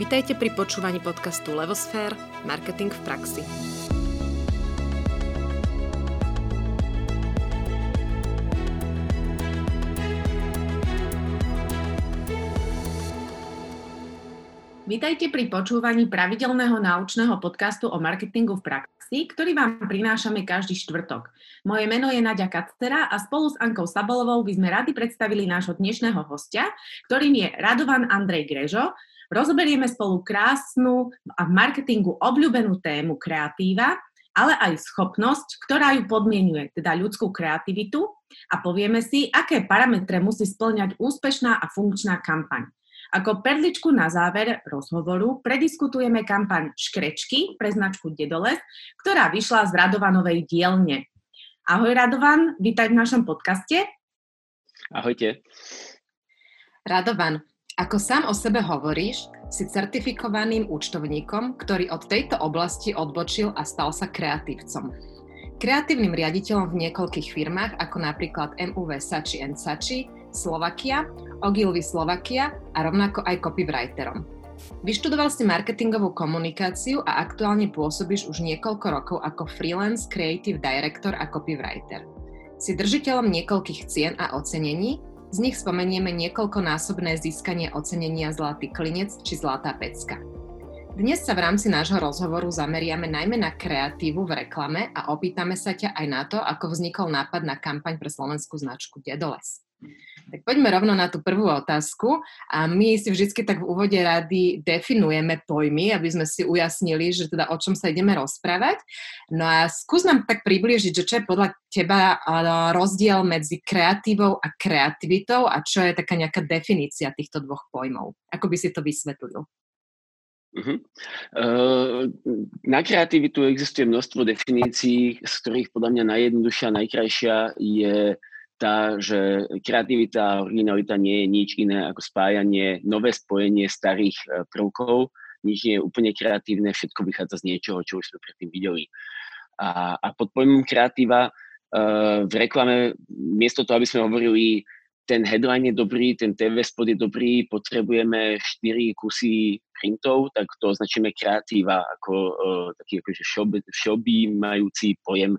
Vitajte pri počúvaní podcastu Levosfér – Marketing v praxi. Vítajte pri počúvaní pravidelného naučného podcastu o marketingu v praxi, ktorý vám prinášame každý štvrtok. Moje meno je Nadia Kacera a spolu s Ankou Sabolovou by sme radi predstavili nášho dnešného hostia, ktorým je Radovan Andrej Grežo, Rozoberieme spolu krásnu a v marketingu obľúbenú tému kreatíva, ale aj schopnosť, ktorá ju podmienuje, teda ľudskú kreativitu a povieme si, aké parametre musí splňať úspešná a funkčná kampaň. Ako perličku na záver rozhovoru prediskutujeme kampaň Škrečky pre značku Dedoles, ktorá vyšla z Radovanovej dielne. Ahoj Radovan, vítaj v našom podcaste. Ahojte. Radovan, ako sám o sebe hovoríš, si certifikovaným účtovníkom, ktorý od tejto oblasti odbočil a stal sa kreatívcom. Kreatívnym riaditeľom v niekoľkých firmách, ako napríklad MUV Sači Sači, Slovakia, Ogilvy Slovakia a rovnako aj copywriterom. Vyštudoval si marketingovú komunikáciu a aktuálne pôsobíš už niekoľko rokov ako freelance creative director a copywriter. Si držiteľom niekoľkých cien a ocenení, z nich spomenieme niekoľkonásobné získanie ocenenia Zlatý klinec či Zlatá pecka. Dnes sa v rámci nášho rozhovoru zameriame najmä na kreatívu v reklame a opýtame sa ťa aj na to, ako vznikol nápad na kampaň pre slovenskú značku Dedoles. Tak poďme rovno na tú prvú otázku. A my si vždy tak v úvode rady definujeme pojmy, aby sme si ujasnili, že teda o čom sa ideme rozprávať. No a skús nám tak približiť, že čo je podľa teba rozdiel medzi kreatívou a kreativitou a čo je taká nejaká definícia týchto dvoch pojmov. Ako by si to vysvetlil? Uh-huh. Uh, na kreativitu existuje množstvo definícií, z ktorých podľa mňa najjednoduchšia, najkrajšia je tá, že kreativita a originalita nie je nič iné ako spájanie, nové spojenie starých e, prvkov, nič nie je úplne kreatívne, všetko vychádza z niečoho, čo už sme predtým videli. A, a pod pojmom kreatíva uh, v reklame, miesto toho, aby sme hovorili, ten headline je dobrý, ten TV spot je dobrý, potrebujeme 4 kusy printov, tak to označíme kreatíva ako uh, taký akože všeobjímajúci pojem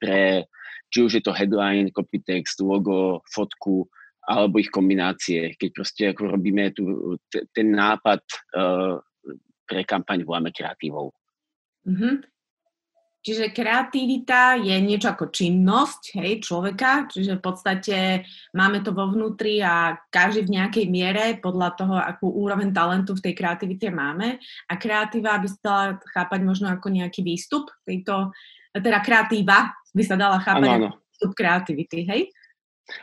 pre či už je to headline, copy text, logo, fotku, alebo ich kombinácie, keď proste ako robíme tu, ten nápad uh, pre kampaň voláme kreatívou. Mm-hmm. Čiže kreativita je niečo ako činnosť hej, človeka, čiže v podstate máme to vo vnútri a každý v nejakej miere podľa toho, akú úroveň talentu v tej kreativite máme. A kreatíva by sa dala chápať možno ako nejaký výstup tejto, teda kreatíva by sa dala chápať ano, výstup kreativity, hej?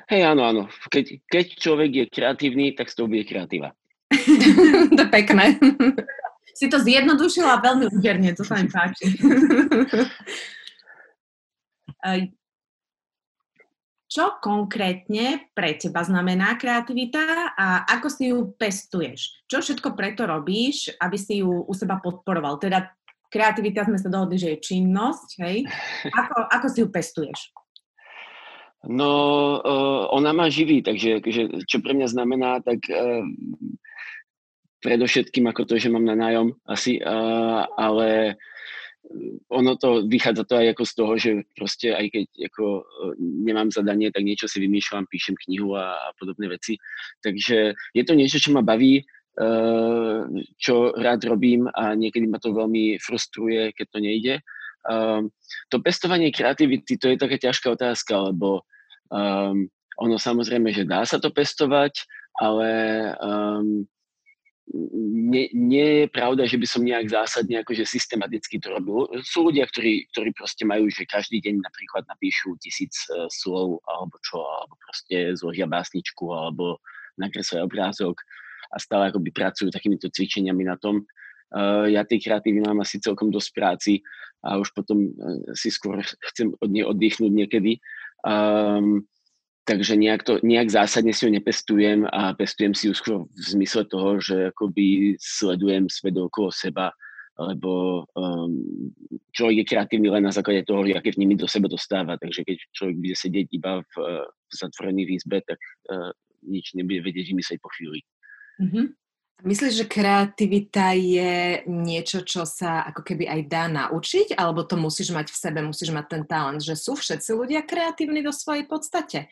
Hej, áno, áno. Keď, keď človek je kreatívny, tak z toho bude kreatíva. to je pekné. si to zjednodušila veľmi úderne, to sa mi páči. Čo konkrétne pre teba znamená kreativita a ako si ju pestuješ? Čo všetko preto robíš, aby si ju u seba podporoval? Teda kreativita sme sa dohodli, že je činnosť, hej? Ako, ako si ju pestuješ? No, uh, ona má živý, takže že, čo pre mňa znamená, tak uh, predovšetkým ako to, že mám na nájom asi, uh, ale ono to, vychádza to aj ako z toho, že proste aj keď ako nemám zadanie, tak niečo si vymýšľam, píšem knihu a, a podobné veci. Takže je to niečo, čo ma baví, Eh, čo rád robím a niekedy ma to veľmi frustruje, keď to nejde. Um, to pestovanie kreativity, to je taká ťažká otázka, lebo um, ono samozrejme, že dá sa to pestovať, ale um, nie, nie je pravda, že by som nejak zásadne akože systematicky to robil. Sú ľudia, ktorí, ktorí proste majú, že každý deň napríklad napíšu tisíc uh, slov alebo čo, alebo proste zložia básničku alebo nakreslia obrázok a stále akoby pracujú takýmito cvičeniami na tom. Uh, ja tej kreatívy mám asi celkom dosť práci a už potom uh, si skôr chcem od nej oddychnúť niekedy. Um, takže nejak, to, nejak zásadne si ju nepestujem a pestujem si ju skôr v zmysle toho, že akoby sledujem svet okolo seba, lebo um, človek je kreatívny len na základe toho, aké nimi do seba dostáva. Takže keď človek bude sedieť iba v, v zatvorenej výzbe, tak uh, nič nebude vedieť vymyslieť po chvíli. Mm-hmm. Myslíš, že kreativita je niečo, čo sa ako keby aj dá naučiť, alebo to musíš mať v sebe, musíš mať ten talent, že sú všetci ľudia kreatívni vo svojej podstate?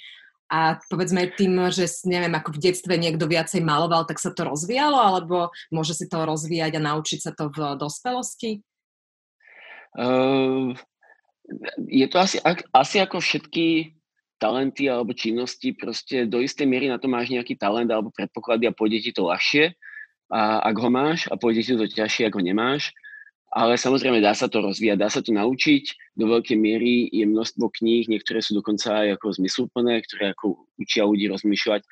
A povedzme tým, že neviem, ako v detstve niekto viacej maloval, tak sa to rozvíjalo, alebo môže si to rozvíjať a naučiť sa to v dospelosti? Uh, je to asi, asi ako všetky talenty alebo činnosti, proste do istej miery na to máš nejaký talent alebo predpoklady a pôjde ti to ľahšie a ak ho máš a pôjde ti to ťažšie, ak ho nemáš. Ale samozrejme dá sa to rozvíjať, dá sa to naučiť. Do veľkej miery je množstvo kníh, niektoré sú dokonca aj ako zmysluplné, ktoré ako učia ľudí rozmýšľať.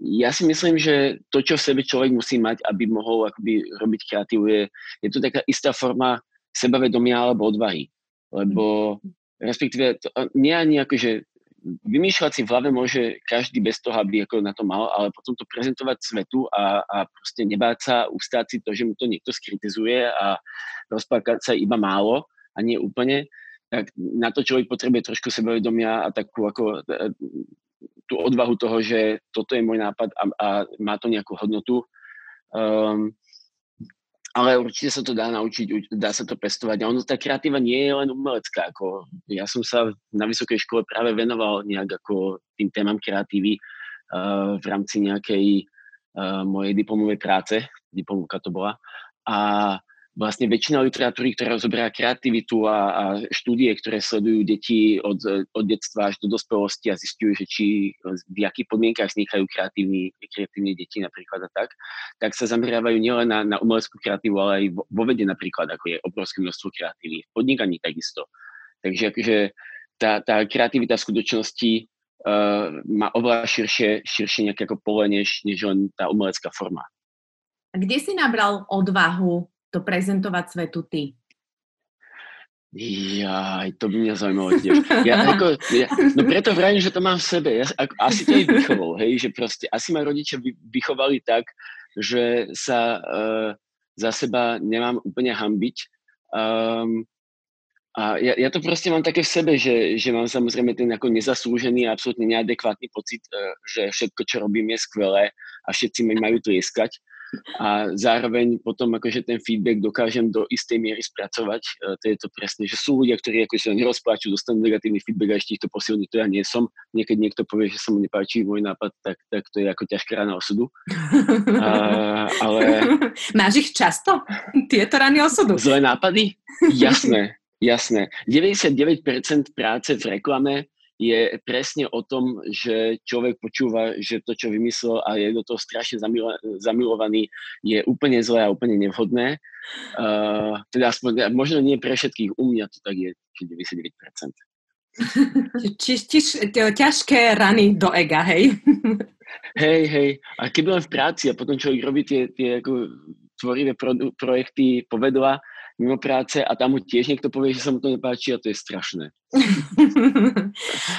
Ja si myslím, že to, čo v sebe človek musí mať, aby mohol akoby robiť kreatívu, je, je to taká istá forma sebavedomia alebo odvahy. Lebo respektíve, to, nie ani ako, že vymýšľať si v hlave môže každý bez toho, aby ako na to mal, ale potom to prezentovať svetu a, a proste nebáť sa, ustáť si to, že mu to niekto skritizuje a rozplakať sa iba málo a nie úplne, tak na to človek potrebuje trošku sebavedomia a takú ako e, tú odvahu toho, že toto je môj nápad a, a má to nejakú hodnotu. Um, ale určite sa to dá naučiť, dá sa to pestovať. A ono, tá kreatíva nie je len umelecká. Ako, ja som sa na vysokej škole práve venoval nejak ako tým témam kreatívy uh, v rámci nejakej uh, mojej diplomovej práce, diplomovka to bola. A vlastne väčšina literatúry, ktorá rozoberá kreativitu a, a štúdie, ktoré sledujú deti od, od detstva až do dospelosti a zistujú, že či v akých podmienkach vznikajú kreatívni, kreatívne deti napríklad a tak, tak sa zameriavajú nielen na, na umeleckú kreatívu, ale aj vo, vede napríklad, ako je obrovské množstvo kreatívy, v podnikaní takisto. Takže akože tá, tá kreativita v skutočnosti uh, má oveľa širšie, širšie nejaké ako pole, než, než len tá umelecká forma. A kde si nabral odvahu to prezentovať svetu ty? Ja, to by mňa zaujímalo tiež. Ja, ako, ja, no preto vrajím, že to mám v sebe. Ja, ako, asi to je výchovou, hej, že proste asi ma rodičia vy, vychovali tak, že sa uh, za seba nemám úplne hambiť. Um, a ja, ja to proste mám také v sebe, že, že mám samozrejme ten ako nezaslúžený a absolútne neadekvátny pocit, uh, že všetko, čo robím, je skvelé a všetci mi majú tlieskať a zároveň potom akože ten feedback dokážem do istej miery spracovať. E, to je to presne, že sú ľudia, ktorí ako sa nerozpláču, dostanú negatívny feedback a ešte ich to posilní, to ja nie som. Niekedy niekto povie, že sa mu nepáči môj nápad, tak, tak to je ako ťažká rána osudu. A, ale... Máš ich často, tieto rány osudu? Zlé nápady? Jasné, jasné. 99% práce v reklame je presne o tom, že človek počúva, že to, čo vymyslel a je do toho strašne zamilovaný, je úplne zlé a úplne nevhodné. Uh, teda aspoň, možno nie pre všetkých, u mňa to tak je, že 99%. Či, či, ťažké rany do ega, hej? Hej, hej. A keby len v práci a potom človek robí tie, tie ako tvorivé pro, projekty povedla, mimo práce a tam mu tiež niekto povie, že sa mu to nepáči a to je strašné.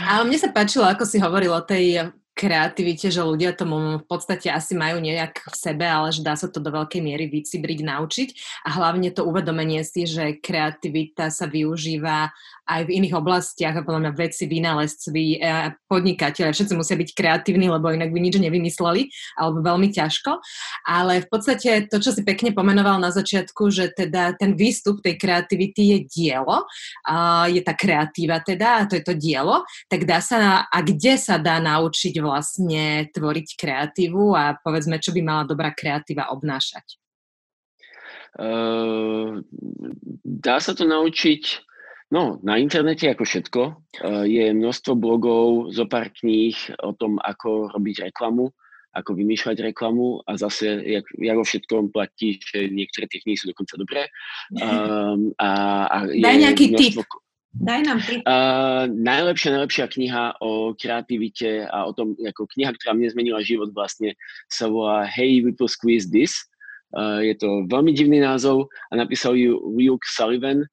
Ale mne sa páčilo, ako si hovoril o tej kreativite, že ľudia tomu v podstate asi majú nejak v sebe, ale že dá sa to do veľkej miery vycibriť, naučiť a hlavne to uvedomenie si, že kreativita sa využíva aj v iných oblastiach, a podľa mňa vedci, vynálezci, e, podnikateľe, všetci musia byť kreatívni, lebo inak by nič nevymysleli, alebo veľmi ťažko. Ale v podstate to, čo si pekne pomenoval na začiatku, že teda ten výstup tej kreativity je dielo, a je tá kreatíva teda, a to je to dielo, tak dá sa, a kde sa dá naučiť vlastne tvoriť kreatívu a povedzme, čo by mala dobrá kreatíva obnášať? Uh, dá sa to naučiť No, na internete ako všetko. Eh, je množstvo blogov, zo pár kníh o tom, ako robiť reklamu, ako vymýšľať reklamu a zase, jak, jak o všetkom platí, že niektoré tie knihy sú dokonca dobré. Um, a, a Daj nejaký množstvo... tip. Daj nám tip. Uh, najlepšia, najlepšia kniha o kreativite a o tom, ako kniha, ktorá mne zmenila život vlastne, sa volá Hey, we will squeeze this. Uh, je to veľmi divný názov a napísal ju Luke Sullivan,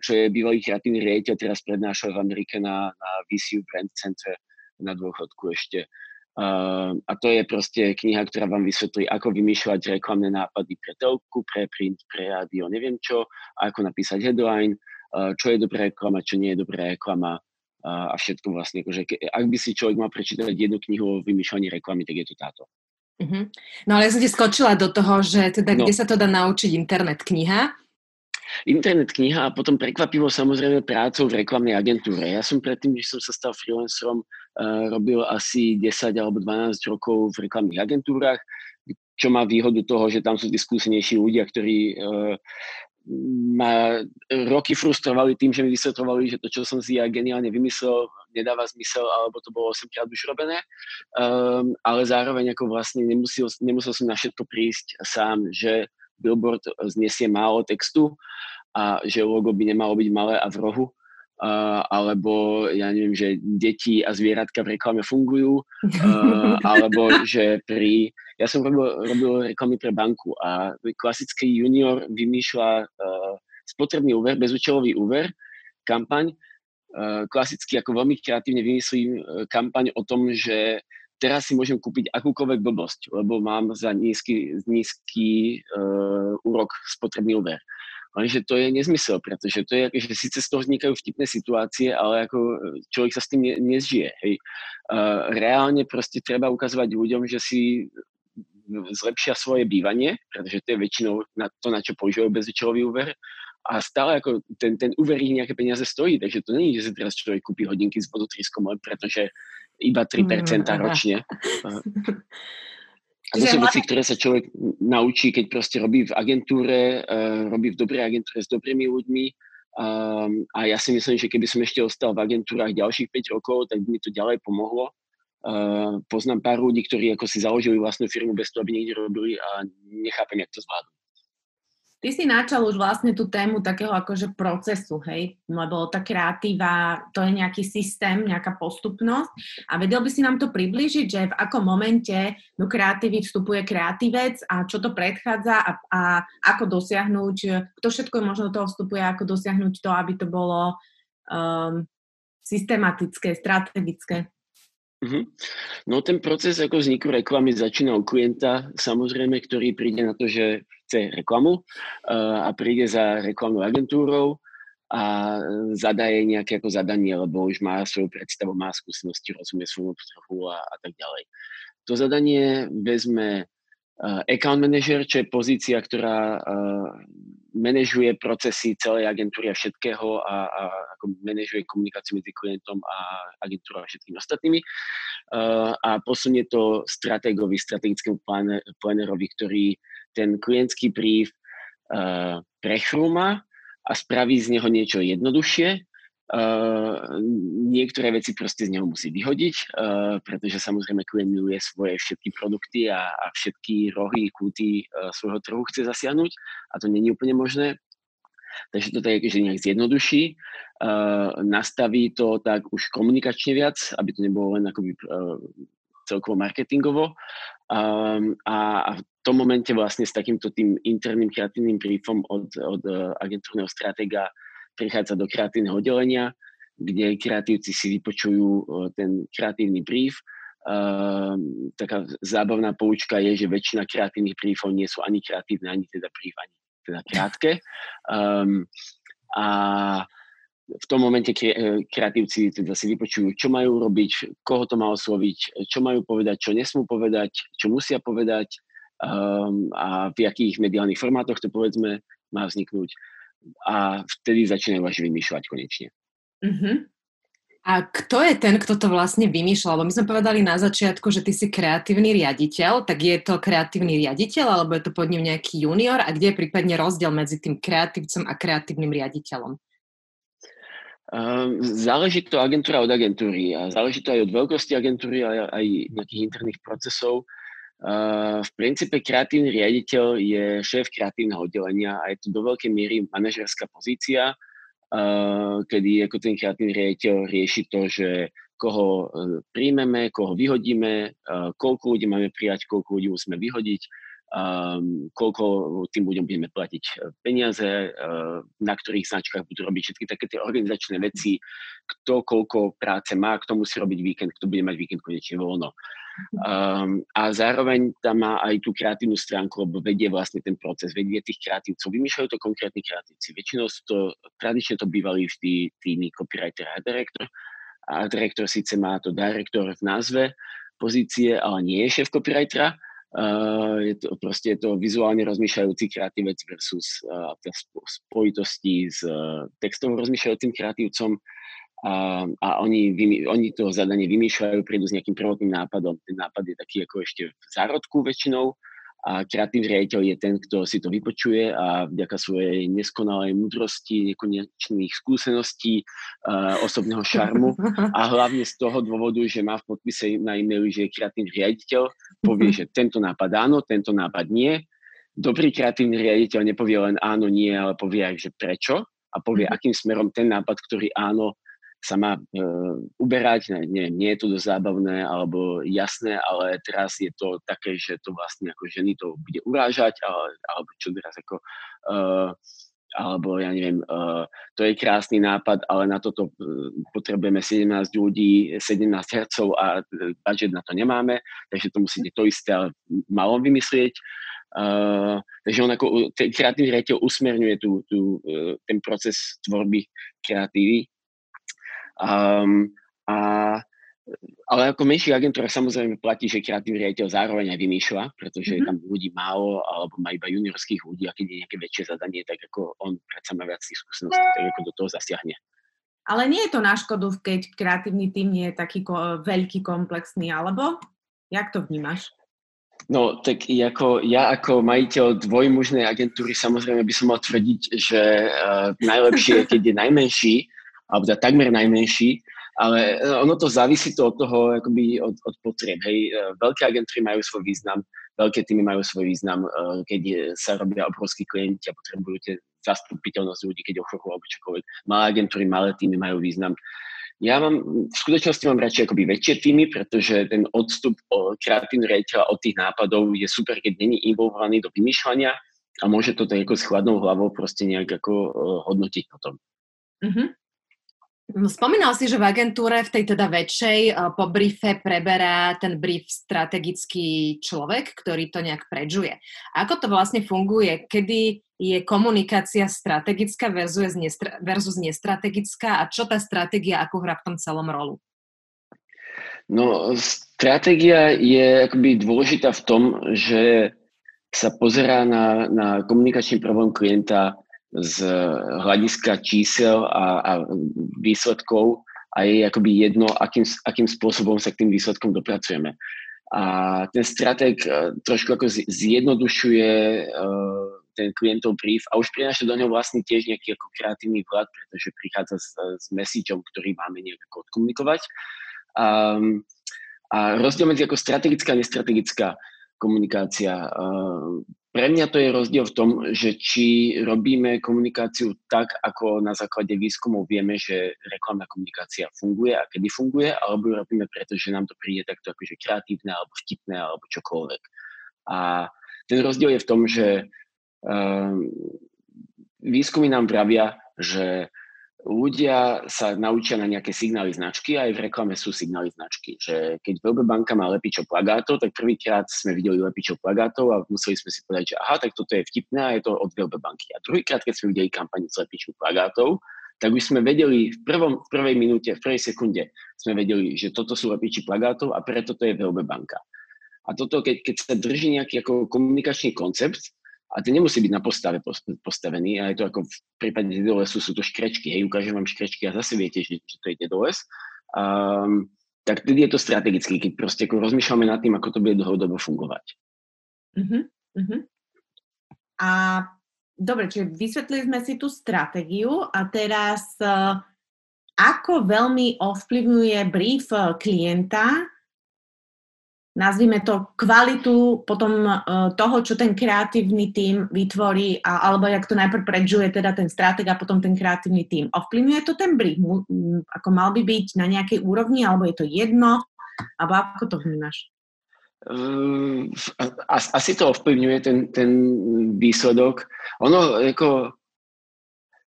čo je bývalý kreatívny riaditeľ, teraz prednášal v Amerike na, na VCU Brand Center na dôchodku ešte. Uh, a to je proste kniha, ktorá vám vysvetlí, ako vymýšľať reklamné nápady pre telku, pre print, pre rádio, neviem čo, ako napísať headline, uh, čo je dobrá reklama, čo nie je dobrá reklama uh, a všetko vlastne. Akože, ak by si človek mal prečítať jednu knihu o vymýšľaní reklamy, tak je to táto. Uh-huh. No ale ja som ti skočila do toho, že teda no. kde sa to dá naučiť internet kniha? Internet kniha a potom prekvapivo samozrejme prácou v reklamnej agentúre. Ja som predtým, než som sa stal freelancerom, uh, robil asi 10 alebo 12 rokov v reklamných agentúrach, čo má výhodu toho, že tam sú tí skúsenejší ľudia, ktorí uh, ma roky frustrovali tým, že mi vysvetrovali, že to, čo som si ja geniálne vymyslel, nedáva zmysel, alebo to bolo 8 krát už robené. Um, ale zároveň ako vlastne nemusel, nemusel som na všetko prísť sám, že billboard znesie málo textu a že logo by nemalo byť malé a v rohu, Uh, alebo ja neviem, že deti a zvieratka v reklame fungujú, uh, alebo že pri... Ja som robil, robil reklamy pre banku a klasický junior vymýšľa uh, spotrebný úver, bezúčelový úver, kampaň. Uh, klasicky ako veľmi kreatívne vymyslím uh, kampaň o tom, že teraz si môžem kúpiť akúkoľvek blbosť, lebo mám za nízky, nízky uh, úrok spotrebný úver. Lenže to je nezmysel, pretože to je, že síce z toho vznikajú vtipné situácie, ale ako e, človek sa s tým ne, nezžije. Hej. Uh, reálne proste treba ukazovať ľuďom, že si zlepšia svoje bývanie, pretože to je väčšinou na to, na čo používajú bezúčelový úver. A stále ako ten, ten úver ich nejaké peniaze stojí, takže to je, že si teraz človek kúpi hodinky s vodotryskom len pretože iba 3% mm. ročne. A to sú veci, ktoré sa človek naučí, keď proste robí v agentúre, uh, robí v dobrej agentúre s dobrými ľuďmi. Um, a ja si myslím, že keby som ešte ostal v agentúrach ďalších 5 rokov, tak by mi to ďalej pomohlo. Uh, poznám pár ľudí, ktorí ako si založili vlastnú firmu bez toho, aby niekde robili a nechápem, jak to zvládnu. Ty si načal už vlastne tú tému takého akože procesu, hej, lebo tá kreatíva, to je nejaký systém, nejaká postupnosť a vedel by si nám to približiť, že v akom momente do kreatívy vstupuje kreatívec a čo to predchádza a, a ako dosiahnuť, kto všetko možno do toho vstupuje, ako dosiahnuť to, aby to bolo um, systematické, strategické. Mm-hmm. No ten proces ako vzniku reklamy začína u klienta, samozrejme, ktorý príde na to, že chce reklamu uh, a príde za reklamnou agentúrou a zadaje nejaké ako zadanie, lebo už má svoju predstavu, má skúsenosti, rozumie svojmu trhu a, a tak ďalej. To zadanie vezme uh, account manager, čo je pozícia, ktorá uh, manažuje procesy celej agentúry a všetkého a, a ako manažuje komunikáciu medzi klientom a agentúrou a všetkými ostatnými. A posunie to stratégovi, strategickému plánerovi, ktorý ten klientský brief uh, prechrúma a spraví z neho niečo jednoduchšie, Uh, niektoré veci proste z neho musí vyhodiť, uh, pretože samozrejme klient miluje svoje všetky produkty a, a všetky rohy, kúty uh, svojho trhu chce zasiahnuť a to není úplne možné. Takže to tak že nejak zjednoduší, uh, nastaví to tak už komunikačne viac, aby to nebolo len akoby uh, celkovo marketingovo. Um, a, a tom momente vlastne s takýmto tým interným kreatívnym briefom od, od uh, agentúrneho stratéga prichádza do kreatívneho oddelenia, kde kreatívci si vypočujú e, ten kreatívny brief. Uh, taká zábavná poučka je, že väčšina kreatívnych briefov nie sú ani kreatívne, ani teda brief, ani teda krátke. Um, a v tom momente e, kreatívci teda si vypočujú, čo majú robiť, koho to má osloviť, čo majú povedať, čo nesmú povedať, čo musia povedať um, a v akých mediálnych formátoch to povedzme má vzniknúť a vtedy začínajú až vymýšľať konečne. Uh-huh. A kto je ten, kto to vlastne vymýšľal? Lebo my sme povedali na začiatku, že ty si kreatívny riaditeľ, tak je to kreatívny riaditeľ, alebo je to pod ním nejaký junior? A kde je prípadne rozdiel medzi tým kreatívcom a kreatívnym riaditeľom? Um, záleží to agentúra od agentúry a záleží to aj od veľkosti agentúry a aj nejakých interných procesov. V princípe kreatívny riaditeľ je šéf kreatívneho oddelenia a je to do veľkej miery manažerská pozícia, kedy ako ten kreatívny riaditeľ rieši to, že koho uh, príjmeme, koho vyhodíme, koľko ľudí máme prijať, koľko ľudí musíme vyhodiť, koľko tým ľuďom budeme platiť uh, peniaze, na ktorých značkách budú robiť všetky také tie organizačné veci, kto koľko práce má, kto musí robiť víkend, kto bude mať víkend konečne voľno. Um, a zároveň tam má aj tú kreatívnu stránku, lebo vedie vlastne ten proces, vedie tých kreatívcov. Vymýšľajú to konkrétni kreatívci. Väčšinou sú to, tradične to bývali vždy týmy copywriter a director. A director síce má to director v názve pozície, ale nie je šéf copywritera. Uh, je to, proste je to vizuálne rozmýšľajúci kreatívec versus uh, spojitosti s uh, textovo rozmýšľajúcim kreatívcom a, a oni, oni to zadanie vymýšľajú, prídu s nejakým prvotným nápadom. Ten nápad je taký ako ešte v zárodku väčšinou a kreatívny riaditeľ je ten, kto si to vypočuje a vďaka svojej neskonalej múdrosti, nekonečných skúseností, uh, osobného šarmu a hlavne z toho dôvodu, že má v podpise na e-maili, že je kreatívny riaditeľ, povie, že tento nápad áno, tento nápad nie. Dobrý kreatívny riaditeľ nepovie len áno, nie, ale povie aj, že prečo a povie, mhm. akým smerom ten nápad, ktorý áno, sa má e, uberať, nie, nie je to dosť zábavné alebo jasné, ale teraz je to také, že to vlastne ako ženy to bude urážať, ale, alebo čo teraz ako, e, alebo ja neviem, e, to je krásny nápad, ale na toto e, potrebujeme 17 ľudí, 17 hercov a e, budget na to nemáme, takže to musíte to isté, ale malo vymyslieť. Uh, takže on ako kreatívny riaditeľ usmerňuje tú, tú, uh, ten proces tvorby kreatívy Um, a, ale ako menších agentúrach samozrejme platí, že kreatívny riaditeľ zároveň aj vymýšľa, pretože mm-hmm. je tam ľudí málo, alebo má iba juniorských ľudí a keď je nejaké väčšie zadanie, tak ako on predsa má viac tých skúseností, tak ako do toho zasiahne. Ale nie je to na škodu, keď kreatívny tým nie je taký ko- veľký, komplexný, alebo? Jak to vnímaš? No, tak ako, ja ako majiteľ dvojmužnej agentúry samozrejme by som mal tvrdiť, že uh, najlepšie je, keď je najmenší, alebo teda takmer najmenší, ale e, ono to závisí to od toho, akoby od, od potrieb. Hej. E, veľké agentúry majú svoj význam, veľké týmy majú svoj význam, e, keď sa robia obrovskí klienti a potrebujú tie zastupiteľnosť ľudí, keď ochorú alebo čokoľvek. Malé agentúry, malé týmy majú význam. Ja mám, v skutočnosti mám radšej akoby väčšie týmy, pretože ten odstup o kreatívny riaditeľa od tých nápadov je super, keď není involvovaný do vymýšľania a môže to tak ako s chladnou hlavou proste nejak ako hodnotiť potom. Mm-hmm. Spomínal si, že v agentúre v tej teda väčšej eh, po briefe preberá ten brief strategický človek, ktorý to nejak predžuje. Ako to vlastne funguje? Kedy je komunikácia strategická versus, nestra- versus nestrategická a čo tá stratégia ako hrá v tom celom rolu? No, stratégia je akoby dôležitá v tom, že sa pozerá na, na komunikačný problém klienta z hľadiska čísel a, a výsledkov a je akoby jedno, akým, akým spôsobom sa k tým výsledkom dopracujeme. A ten stratég e, trošku ako zjednodušuje uh, ten klientov brief a už prináša do neho vlastne tiež nejaký ako kreatívny vklad, pretože prichádza s, s messageom, ktorý máme nejak ako odkomunikovať. Um, a rozdiel medzi ako strategická a nestrategická komunikácia. Uh, pre mňa to je rozdiel v tom, že či robíme komunikáciu tak, ako na základe výskumov vieme, že reklamná komunikácia funguje a kedy funguje, alebo ju robíme preto, že nám to príde takto akože kreatívne alebo vtipné alebo čokoľvek. A ten rozdiel je v tom, že um, výskumy nám vravia, že ľudia sa naučia na nejaké signály značky aj v reklame sú signály značky. Že keď VB banka má lepičov plagátov, tak prvýkrát sme videli lepičov plagátov a museli sme si povedať, že aha, tak toto je vtipné a je to od VB banky. A druhýkrát, keď sme videli kampaň s lepičov plagátov, tak už sme vedeli v, prvom, v prvej minúte, v prvej sekunde sme vedeli, že toto sú lepiči plagátov a preto to je VB banka. A toto, keď, keď sa drží nejaký ako komunikačný koncept, a ten nemusí byť na postave postavený, a je to ako v prípade dedolesu sú to škrečky, hej, ukážem vám škrečky a zase viete, že, že to je dedoles. Um, tak tedy je to strategické, keď proste ako rozmýšľame nad tým, ako to bude dlhodobo fungovať. Uh-huh, uh-huh. A dobre, čiže vysvetlili sme si tú stratégiu a teraz uh, ako veľmi ovplyvňuje brief eh, klienta nazvime to, kvalitu potom uh, toho, čo ten kreatívny tím vytvorí, alebo jak to najprv predžuje teda ten stratég a potom ten kreatívny tím. Ovplyvňuje to ten brief? Ako mal by byť na nejakej úrovni, alebo je to jedno? Alebo ako to vnímaš? Uh, asi to ovplyvňuje ten, ten výsledok. Ono, ako,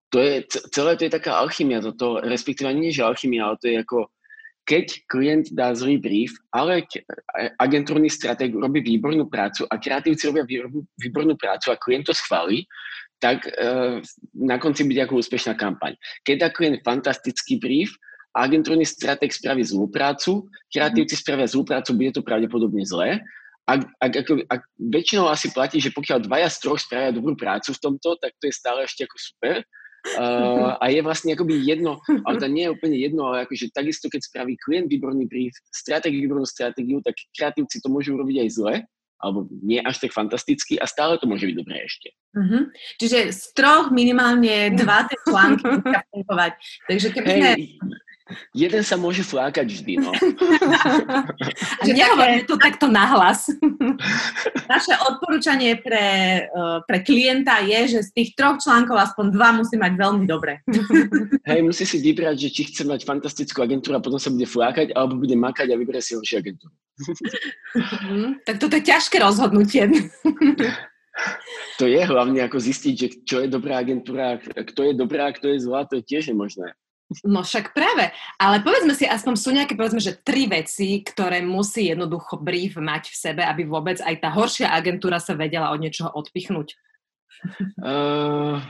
to je, celé to je taká alchymia, toto, respektíve nie, že alchymia, ale to je ako keď klient dá zlý brief, ale agentúrny stratég robí výbornú prácu a kreatívci robia výbornú prácu a klient to schválí, tak uh, na konci bude ako úspešná kampaň. Keď dá klient fantastický brief agentúrny stratég spraví zlú prácu, kreatívci spravia zlú prácu, bude to pravdepodobne zlé ak, ak, ako, ak väčšinou asi platí, že pokiaľ dvaja z troch spravia dobrú prácu v tomto, tak to je stále ešte ako super. Uh, a je vlastne akoby jedno, ale to nie je úplne jedno, ale akože takisto, keď spraví klient výborný brief, stratégiu výbornú stratégiu, tak kreatívci to môžu urobiť aj zle, alebo nie až tak fantasticky a stále to môže byť dobré ešte. Uh-huh. Čiže z troch minimálne dva tie články fungovať. Takže keby hey, sme jeden sa môže flákať vždy, no. A nehovoríme to takto nahlas. Naše odporúčanie pre, uh, pre klienta je, že z tých troch článkov aspoň dva musí mať veľmi dobre. Hej, musí si vybrať, že či chce mať fantastickú agentúru a potom sa bude flákať, alebo bude makať a vyberie si horšiu agentúru. Mm, tak toto je ťažké rozhodnutie. To je hlavne ako zistiť, že čo je dobrá agentúra, kto je dobrá a kto je zlá, to je tiež nemožné. No však práve. Ale povedzme si, aspoň sú nejaké, povedzme, že tri veci, ktoré musí jednoducho brief mať v sebe, aby vôbec aj tá horšia agentúra sa vedela od niečoho odpichnúť. Uh,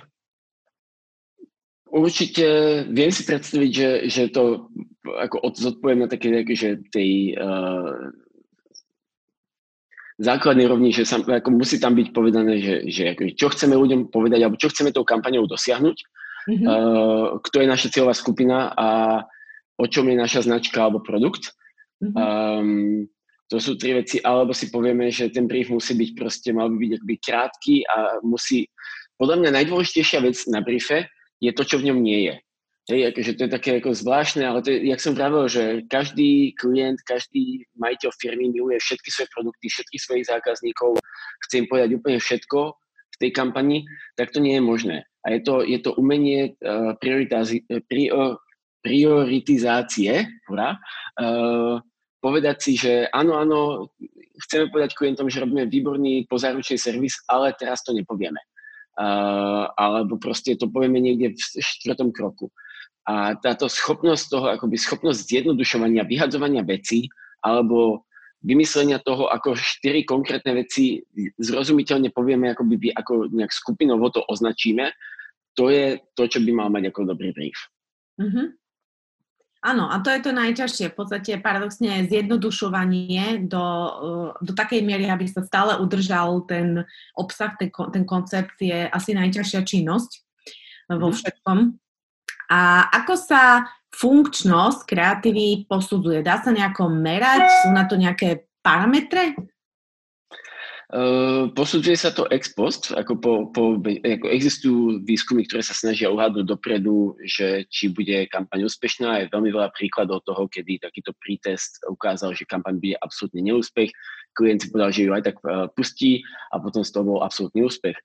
určite viem si predstaviť, že, že to ako zodpoviem na také, že tej uh, základnej rovni, že sa, ako musí tam byť povedané, že, že ako, čo chceme ľuďom povedať, alebo čo chceme tou kampaňou dosiahnuť mm-hmm. uh, kto je naša cieľová skupina a o čom je naša značka alebo produkt. Mm-hmm. Um, to sú tri veci, alebo si povieme, že ten brief musí byť proste, mal by byť akoby krátky a musí, podľa mňa najdôležitejšia vec na briefe je to, čo v ňom nie je. Hej, akože to je také ako zvláštne, ale to je, jak som pravil, že každý klient, každý majiteľ firmy miluje všetky svoje produkty, všetkých svojich zákazníkov, chce im povedať úplne všetko tej kampani, tak to nie je možné. A je to, je to umenie uh, prior, prioritizácie, hurá, povedať si, že áno, áno, chceme povedať klientom, že robíme výborný pozáručný servis, ale teraz to nepovieme. Alebo proste to povieme niekde v štvrtom kroku. A táto schopnosť toho, akoby schopnosť zjednodušovania, vyhadzovania vecí, alebo vymyslenia toho, ako štyri konkrétne veci zrozumiteľne povieme, ako, by, ako nejak skupinovo to označíme, to je to, čo by mal mať ako dobrý brief. Mm-hmm. Áno, a to je to najťažšie. V podstate paradoxne zjednodušovanie do, eh, do takej miery, aby sa stále udržal ten obsah, ten, ten koncept je asi najťažšia činnosť vo mhm. všetkom. A ako sa funkčnosť kreatívy posudzuje? Dá sa nejako merať? Sú na to nejaké parametre? Uh, posudzuje sa to ex post, ako, po, po, ako existujú výskumy, ktoré sa snažia uhádnuť dopredu, že či bude kampaň úspešná. Je veľmi veľa príkladov toho, kedy takýto pretest ukázal, že kampaň bude absolútne neúspech. Klient si povedal, že ju aj tak uh, pustí a potom z toho bol absolútny úspech.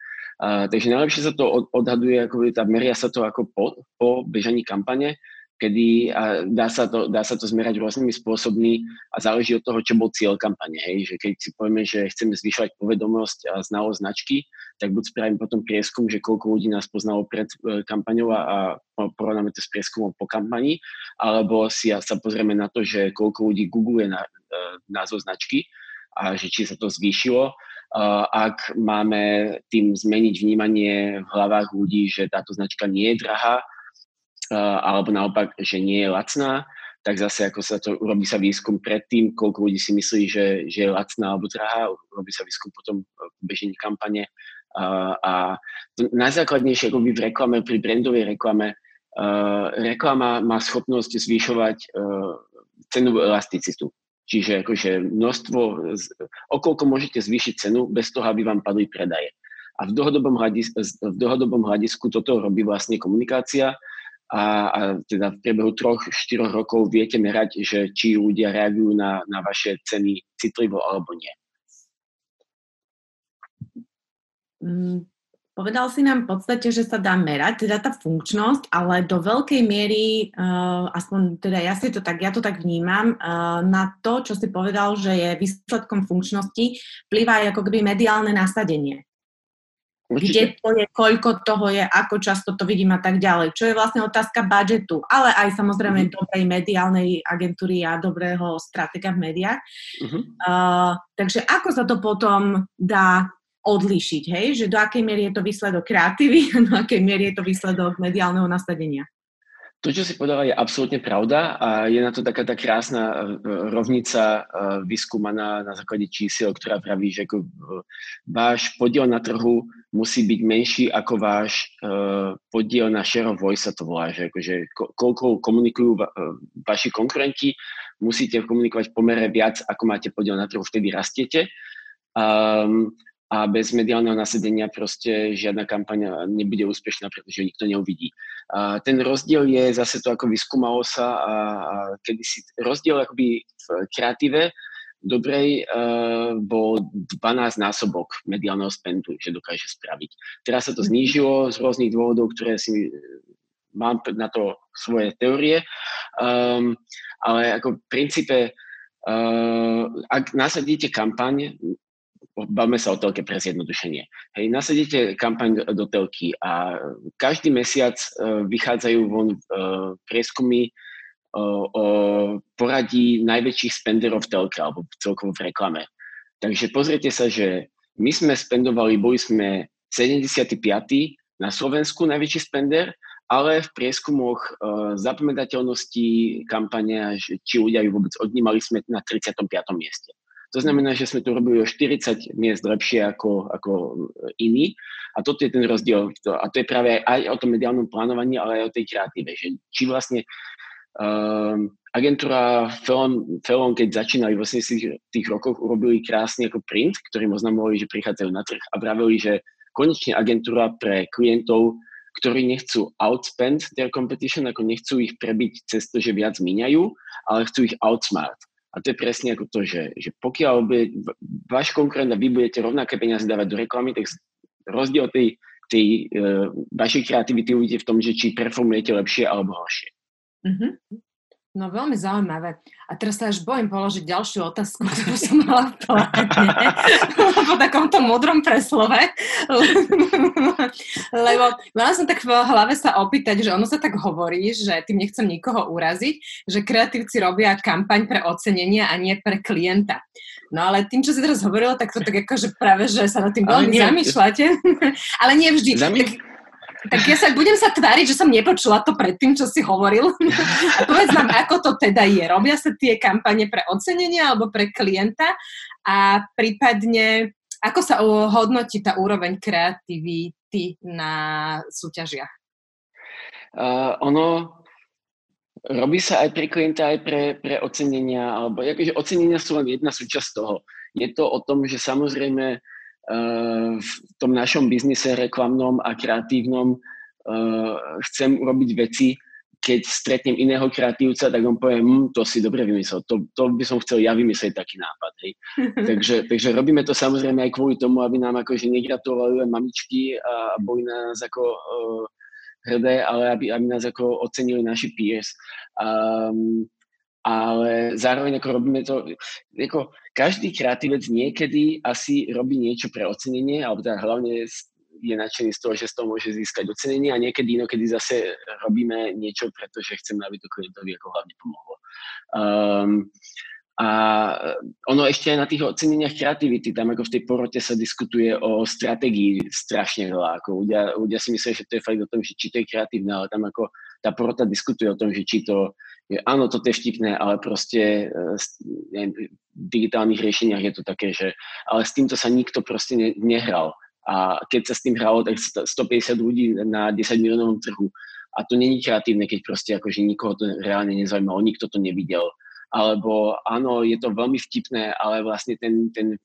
Uh, takže najlepšie sa to od, odhaduje, ako tá, meria sa to ako po, po bežaní kampane kedy a dá, sa to, dá sa to zmerať rôznymi spôsobmi a záleží od toho, čo bol cieľ kampane. Hej? Že keď si povieme, že chceme zvyšovať povedomosť a znalosť značky, tak buď spravím potom prieskum, že koľko ľudí nás poznalo pred e, kampaňou a, porovnáme to s prieskumom po kampani, alebo si sa pozrieme na to, že koľko ľudí googluje na, e, názov značky a že či sa to zvýšilo. Uh, ak máme tým zmeniť vnímanie v hlavách ľudí, že táto značka nie je drahá, alebo naopak, že nie je lacná, tak zase ako sa to, urobí sa výskum predtým, koľko ľudí si myslí, že, že je lacná alebo drahá, urobí sa výskum potom v bežení kampane. A, a najzákladnejšie akoby v reklame, pri brandovej reklame, uh, reklama má schopnosť zvyšovať uh, cenovú elasticitu. Čiže akože množstvo, okolko môžete zvýšiť cenu bez toho, aby vám padli predaje. A v dlhodobom, hľadis, v dlhodobom hľadisku toto robí vlastne komunikácia a, a teda v priebehu troch, štyroch rokov viete merať, že či ľudia reagujú na, na vaše ceny citlivo alebo nie. Mm, povedal si nám v podstate, že sa dá merať, teda tá funkčnosť, ale do veľkej miery, uh, aspoň teda ja si to tak, ja to tak vnímam, uh, na to, čo si povedal, že je výsledkom funkčnosti, vplyvá aj ako keby mediálne nasadenie. Určite. kde to je, koľko toho je, ako často to vidím a tak ďalej. Čo je vlastne otázka budžetu, ale aj samozrejme mm-hmm. dobrej mediálnej agentúry a dobrého stratega v médiách. Mm-hmm. Uh, takže ako sa to potom dá odlišiť, hej? Že do akej miery je to výsledok kreatívy a do akej miery je to výsledok mediálneho nasadenia? To, čo si povedala, je absolútne pravda a je na to taká tá krásna e, rovnica e, vyskúmaná na základe čísiel, ktorá praví, že ako e, váš podiel na trhu musí byť menší ako váš podiel na share of voice sa to volá, že akože koľko komunikujú vaši konkurenti, musíte komunikovať pomere viac, ako máte podiel na trhu, vtedy rastiete. Um, a bez mediálneho nasadenia proste žiadna kampaň nebude úspešná, pretože nikto neuvidí. A ten rozdiel je zase to, ako vyskúmalo sa a, a kedysi rozdiel akoby v kreatíve dobrej uh, bol 12 násobok mediálneho spendu, že dokáže spraviť. Teraz sa to znížilo z rôznych dôvodov, ktoré si mám na to svoje teórie, um, ale ako v princípe Uh, ak nasadíte kampaň bavme sa o telke pre zjednodušenie. Hej, nasadíte kampaň do telky a každý mesiac uh, vychádzajú von uh, prieskumy uh, o poradí najväčších spenderov v telke alebo celkovo v reklame. Takže pozrite sa, že my sme spendovali, boli sme 75. na Slovensku najväčší spender, ale v prieskumoch uh, zapamätateľnosti kampane, či ľudia ju vôbec odnímali, sme na 35. mieste. To znamená, že sme to robili o 40 miest lepšie ako, ako iní. A toto je ten rozdiel. A to je práve aj o tom mediálnom plánovaní, ale aj o tej kreatíve. Že či vlastne um, agentúra Felon, keď začínali v 80 tých rokoch, urobili krásny ako print, ktorým oznamovali, že prichádzajú na trh a vraveli, že konečne agentúra pre klientov, ktorí nechcú outspend their competition, ako nechcú ich prebiť cez to, že viac míňajú, ale chcú ich outsmart. A to je presne ako to, že, že pokiaľ by váš konkurent a vy budete rovnaké peniaze dávať do reklamy, tak rozdiel tej, tej uh, vašej kreativity uvidíte v tom, že či performujete lepšie alebo horšie. Mm-hmm. No veľmi zaujímavé. A teraz sa až bojím položiť ďalšiu otázku, ktorú som mala v pláne, po takomto modrom preslove. Lebo mala som tak v hlave sa opýtať, že ono sa tak hovorí, že tým nechcem nikoho uraziť, že kreatívci robia kampaň pre ocenenie a nie pre klienta. No ale tým, čo si teraz hovorila, tak to tak akože práve, že sa nad tým veľmi zamýšľate. ale nie vždy. Zamy... Tak tak ja sa budem sa tváriť, že som nepočula to predtým, čo si hovoril. A povedz nám, ako to teda je. Robia sa tie kampane pre ocenenie alebo pre klienta a prípadne ako sa hodnotí tá úroveň kreativity na súťažiach? Uh, ono robí sa aj pre klienta, aj pre, pre ocenenia, alebo akože ocenenia sú len jedna súčasť toho. Je to o tom, že samozrejme v tom našom biznise reklamnom a kreatívnom uh, chcem urobiť veci, keď stretnem iného kreatívca, tak on povie, hm, to si dobre vymyslel, to, to by som chcel ja vymyslieť taký nápad. Hej. takže, takže robíme to samozrejme aj kvôli tomu, aby nám akože negratulovali len mamičky a boli nás ako uh, hrdé, ale aby, aby nás ako ocenili naši peers. Um, ale zároveň ako robíme to, ako každý kreatívec niekedy asi robí niečo pre ocenenie, alebo teda hlavne je nadšený z toho, že z toho môže získať ocenenie a niekedy inokedy zase robíme niečo, pretože chceme, aby to klientovi ako hlavne pomohlo. Um, a ono ešte aj na tých oceneniach kreativity, tam ako v tej porote sa diskutuje o stratégii strašne veľa. Ako ľudia, ľudia si myslia, že to je fakt o tom, že či to je kreatívne, ale tam ako tá porota diskutuje o tom, že či to je, áno, toto je vtipné, ale proste e, neviem, v digitálnych riešeniach je to také, že ale s týmto sa nikto proste ne, nehral. A keď sa s tým hralo, tak 150 ľudí na 10 miliónovom trhu. A to není kreatívne, keď proste akože nikoho to reálne nezaujímalo, nikto to nevidel alebo áno, je to veľmi vtipné, ale vlastne ten, ten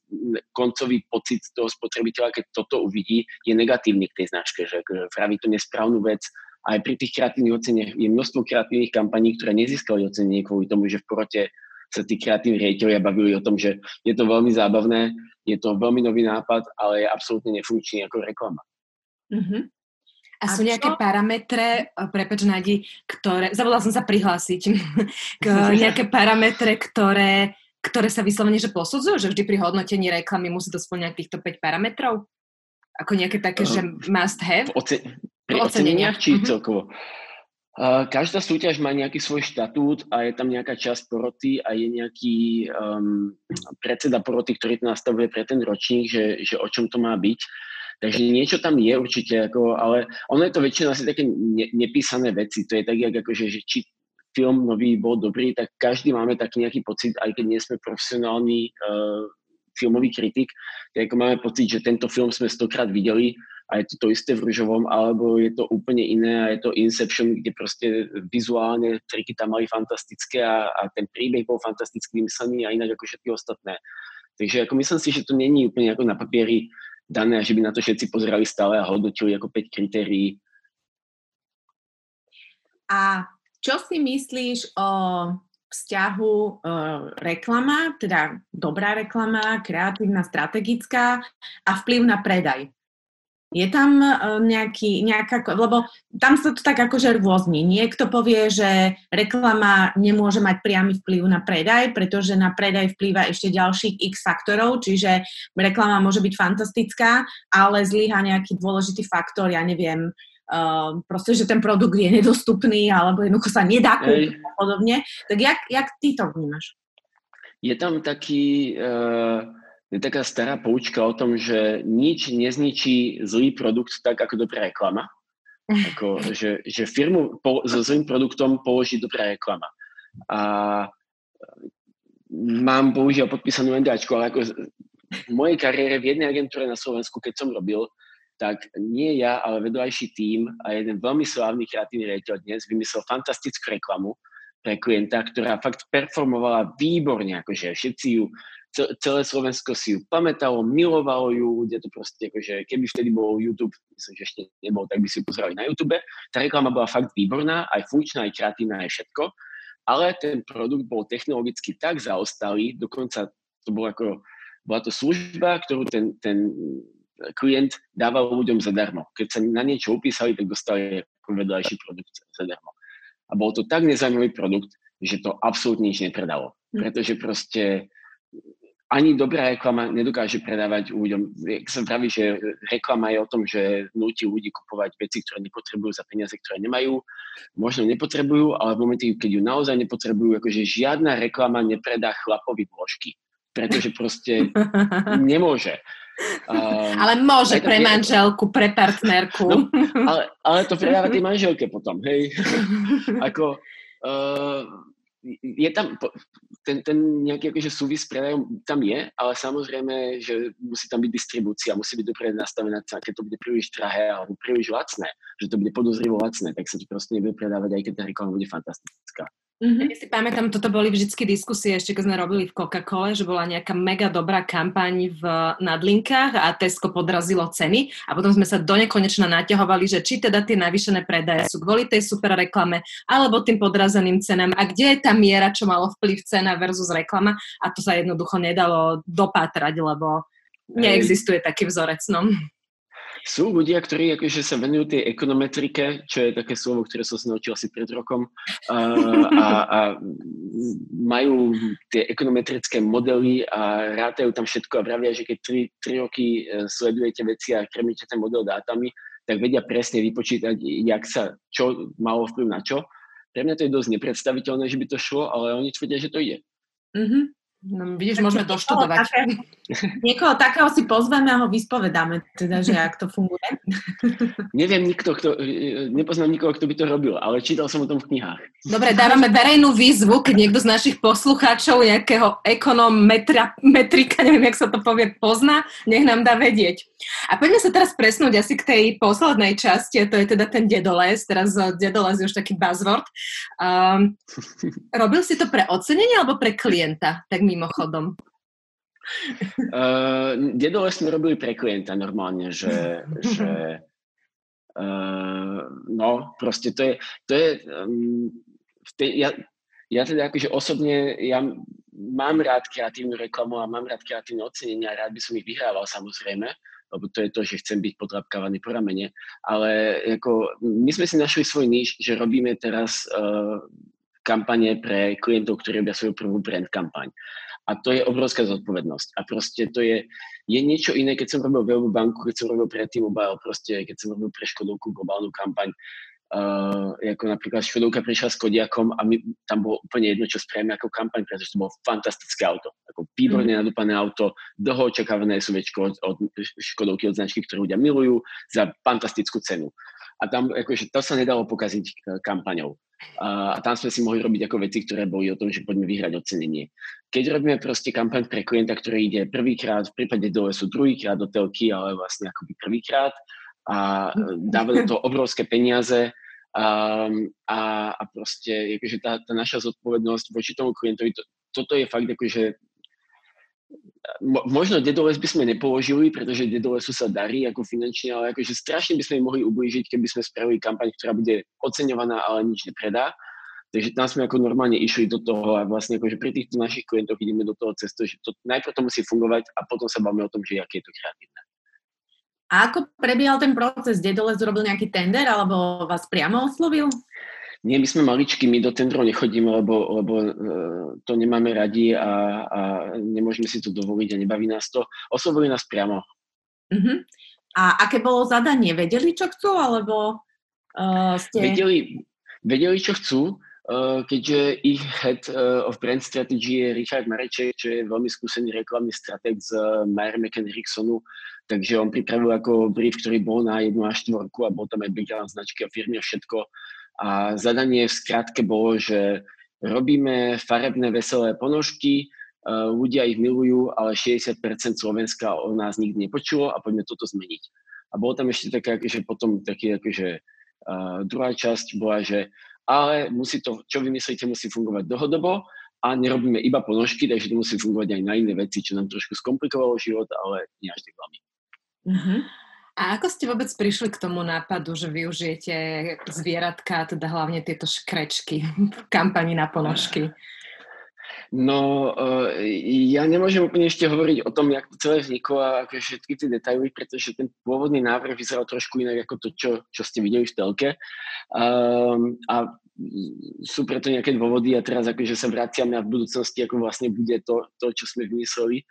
koncový pocit toho spotrebiteľa, keď toto uvidí, je negatívny k tej značke, že praví to nesprávnu vec. Aj pri tých kreatívnych oceniach je množstvo kreatívnych kampaní, ktoré nezískali ocenenie kvôli tomu, že v porote sa tí kreatívni rejiteľia bavili o tom, že je to veľmi zábavné, je to veľmi nový nápad, ale je absolútne nefunkčný ako reklama. Mm-hmm. A, a sú nejaké čo? parametre, prepač Nadi, ktoré, zabudla som sa prihlásiť, k nejaké parametre, ktoré, ktoré sa vyslovene že posudzujú, že vždy pri hodnotení reklamy musí to splňať týchto 5 parametrov? Ako nejaké také, uh, že must have? Oce- pri oceneniach či uh-huh. celkovo? Uh, každá súťaž má nejaký svoj štatút a je tam nejaká časť poroty a je nejaký um, predseda poroty, ktorý to nastavuje pre ten ročník, že, že o čom to má byť. Takže niečo tam je určite, ako, ale ono je to väčšinou asi také ne, nepísané veci. To je tak, akože, že či film nový bol dobrý, tak každý máme taký nejaký pocit, aj keď nie sme profesionálni uh, filmový kritik, tak ako máme pocit, že tento film sme stokrát videli a je to to isté v Ružovom, alebo je to úplne iné a je to Inception, kde proste vizuálne triky tam mali fantastické a, a ten príbeh bol fantasticky vymyslený a inak ako všetky ostatné. Takže ako myslím si, že to není úplne ako na papieri dané, že by na to všetci pozerali stále a hodnotili ako 5 kritérií. A čo si myslíš o vzťahu e, reklama, teda dobrá reklama, kreatívna, strategická a vplyv na predaj? Je tam uh, nejaký, nejaká, lebo tam sa to tak akože rôzni. Niekto povie, že reklama nemôže mať priamy vplyv na predaj, pretože na predaj vplýva ešte ďalších x faktorov, čiže reklama môže byť fantastická, ale zlyha nejaký dôležitý faktor, ja neviem, uh, proste, že ten produkt je nedostupný alebo jednoducho sa nedá kúpiť a podobne. Tak jak, jak ty to vnímaš? Je tam taký... Uh je taká stará poučka o tom, že nič nezničí zlý produkt tak ako dobrá reklama. Ako, že, že firmu po, so zlým produktom položí dobrá reklama. A mám bohužiaľ podpísanú NDAčku, ale ako v mojej kariére v jednej agentúre na Slovensku, keď som robil, tak nie ja, ale vedľajší tím a jeden veľmi slávny kreatívny riaditeľ dnes vymyslel fantastickú reklamu pre klienta, ktorá fakt performovala výborne, akože všetci ju celé Slovensko si ju pamätalo, milovalo ju, ľudia to proste, akože keby vtedy bol YouTube, myslím, že ešte nebol, tak by si ju pozerali na YouTube. Tá reklama bola fakt výborná, aj funkčná, aj kreatívna, aj všetko, ale ten produkt bol technologicky tak zaostalý, dokonca to bolo ako, bola to služba, ktorú ten, ten klient dával ľuďom zadarmo. Keď sa na niečo upísali, tak dostali ako vedľajší produkt zadarmo. A bol to tak nezaujímavý produkt, že to absolútne nič nepredalo. Hm. Pretože proste ani dobrá reklama nedokáže predávať ľuďom. Jak sa praví, že reklama je o tom, že nutí ľudí kupovať veci, ktoré nepotrebujú za peniaze, ktoré nemajú. Možno nepotrebujú, ale v momente, keď ju naozaj nepotrebujú, akože žiadna reklama nepredá chlapovi vložky. Pretože proste nemôže. Um, ale môže pre manželku, pre partnerku. No, ale, ale to predáva tej manželke potom, hej. Ako, uh, je tam, ten, ten nejaký akože súvis s predajom tam je, ale samozrejme, že musí tam byť distribúcia, musí byť dobre nastavená cena, keď to bude príliš drahé alebo príliš lacné, že to bude podozrivo lacné, tak sa to proste nebude predávať, aj keď tá reklama bude fantastická. Mm-hmm. Ja si pamätám, toto boli vždycky diskusie, ešte keď sme robili v Coca-Cole, že bola nejaká mega dobrá kampaň v nadlinkách a Tesco podrazilo ceny a potom sme sa do nekonečna naťahovali, že či teda tie navýšené predaje sú kvôli tej super reklame alebo tým podrazeným cenám a kde je tá miera, čo malo vplyv cena versus reklama a to sa jednoducho nedalo dopátrať, lebo neexistuje taký vzorec. No. Sú ľudia, ktorí akože sa venujú tej ekonometrike, čo je také slovo, ktoré som sa naučil asi pred rokom, a, a, a majú tie ekonometrické modely a rátajú tam všetko a vravia, že keď 3, 3 roky e, sledujete veci a krmíte ten model dátami, tak vedia presne vypočítať, jak sa, čo malo vplyv na čo. Pre mňa to je dosť nepredstaviteľné, že by to šlo, ale oni tvrdia, že to ide. Mm-hmm. No, vidíš, môžeme doštudovať. Také, niekoho takého si pozveme a ho vyspovedáme, teda, že ak to funguje. Neviem nikto, kto, nepoznám nikoho, kto by to robil, ale čítal som o tom v knihách. Dobre, dávame verejnú výzvu, keď niekto z našich poslucháčov nejakého ekonometrika, neviem, jak sa to povie, pozná, nech nám dá vedieť. A poďme sa teraz presnúť asi k tej poslednej časti, a to je teda ten dedoles, teraz dedoles je už taký buzzword. Um, robil si to pre ocenenie alebo pre klienta? Tak mimochodom? Uh, dedole sme robili pre klienta normálne, že, že uh, no, proste to je, to je um, v tej, ja, ja teda akože osobne, ja mám rád kreatívnu reklamu a mám rád kreatívne ocenenia a rád by som ich vyhrával samozrejme, lebo to je to, že chcem byť podrapkávaný po ramene, ale ako, my sme si našli svoj níž, že robíme teraz uh, kampane pre klientov, ktorí robia svoju prvú brand kampaň. A to je obrovská zodpovednosť. A proste to je, je niečo iné, keď som robil veľkú banku, keď som robil pre T-Mobile, proste keď som robil pre Škodovku globálnu kampaň. Uh, ako napríklad Škodovka prišla s Kodiakom a my, tam bolo úplne jedno, čo spravíme ako kampaň, pretože to bolo fantastické auto. Ako výborne mm. nadúpané auto, dlho očakávané SUV od, od Škodovky, od značky, ktorú ľudia milujú, za fantastickú cenu. A tam akože, to sa nedalo pokaziť e, kampaňou. A, tam sme si mohli robiť ako veci, ktoré boli o tom, že poďme vyhrať ocenenie. Keď robíme proste kampaň pre klienta, ktorý ide prvýkrát, v prípade dole sú druhýkrát do telky, ale vlastne akoby prvýkrát, a dáva do toho obrovské peniaze a, a, a proste akože tá, tá naša zodpovednosť voči tomu klientovi, to, toto je fakt akože možno Dedoles by sme nepoložili, pretože Dedolesu sa darí ako finančne, ale akože strašne by sme im mohli ublížiť, keby sme spravili kampaň, ktorá bude oceňovaná, ale nič nepredá. Takže tam sme ako normálne išli do toho a vlastne akože pri týchto našich klientoch ideme do toho cestu, že to, najprv to musí fungovať a potom sa bavíme o tom, že aké je to kreatívne. A ako prebiehal ten proces? Dedole zrobil nejaký tender alebo vás priamo oslovil? Nie, my sme maličky, my do tendrov nechodíme, lebo, lebo uh, to nemáme radi a, a nemôžeme si to dovoliť a nebaví nás to. Oslovili nás priamo. Uh-huh. A aké bolo zadanie? Vedeli, čo chcú, alebo uh, ste... Vedeli, vedeli, čo chcú, uh, keďže ich head uh, of brand strategy je Richard Mareček, čo je veľmi skúsený reklamný strateg z uh, Meyer McKen Ericssonu, Takže on pripravil ako brief, ktorý bol na jednu až štvorku a bol tam aj background značky a firmy a všetko. A zadanie v skratke bolo, že robíme farebné veselé ponožky, e, ľudia ich milujú, ale 60% Slovenska o nás nikdy nepočulo a poďme toto zmeniť. A bolo tam ešte také, že potom taký, akože, uh, druhá časť bola, že ale musí to, čo vymyslíte, musí fungovať dlhodobo a nerobíme iba ponožky, takže to musí fungovať aj na iné veci, čo nám trošku skomplikovalo život, ale nie až tak veľmi. Uh-huh. A ako ste vôbec prišli k tomu nápadu, že využijete zvieratka, teda hlavne tieto škrečky v kampani na ponožky? No, uh, ja nemôžem úplne ešte hovoriť o tom, jak to celé vzniklo a akože všetky tie detaily, pretože ten pôvodný návrh vyzeral trošku inak ako to, čo, čo ste videli v telke. Um, a sú preto nejaké dôvody a teraz akože sa vraciame a v budúcnosti ako vlastne bude to, to čo sme vymysleli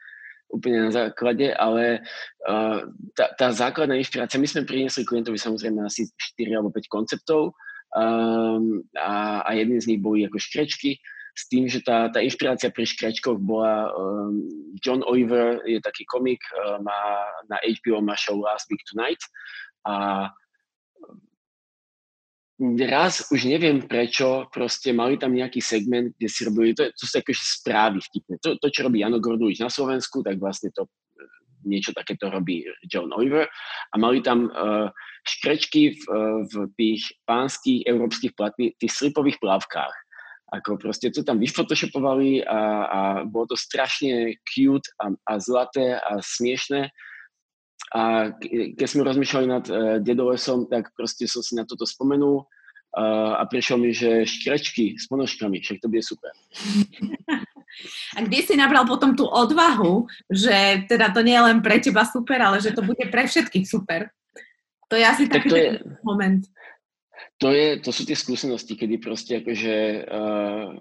úplne na základe, ale uh, tá, tá základná inšpirácia, my sme priniesli klientovi samozrejme asi 4 alebo 5 konceptov um, a, a jedným z nich boli ako škrečky, s tým, že tá, tá inšpirácia pri škrečkoch bola um, John Oliver, je taký komik, uh, má na HBO má show Last Week Tonight a raz už neviem prečo, proste mali tam nejaký segment, kde si robili, to, to sú akože správy vtipné. To, to, čo robí Jano Gordulič na Slovensku, tak vlastne to e, niečo takéto robí John Oliver a mali tam uh, škrečky v, uh, v tých pánskych európskych platných, tých slipových plavkách. Ako proste to tam vyfotoshopovali a, a bolo to strašne cute a, a zlaté a smiešné. A keď sme rozmýšľali nad uh, dedolesom, tak proste som si na toto spomenul uh, a prišiel mi, že škrečky s ponožkami, však to bude super. A kde si nabral potom tú odvahu, že teda to nie je len pre teba super, ale že to bude pre všetkých super? To je asi tak taký je, moment. To, je, to sú tie skúsenosti, kedy proste akože uh,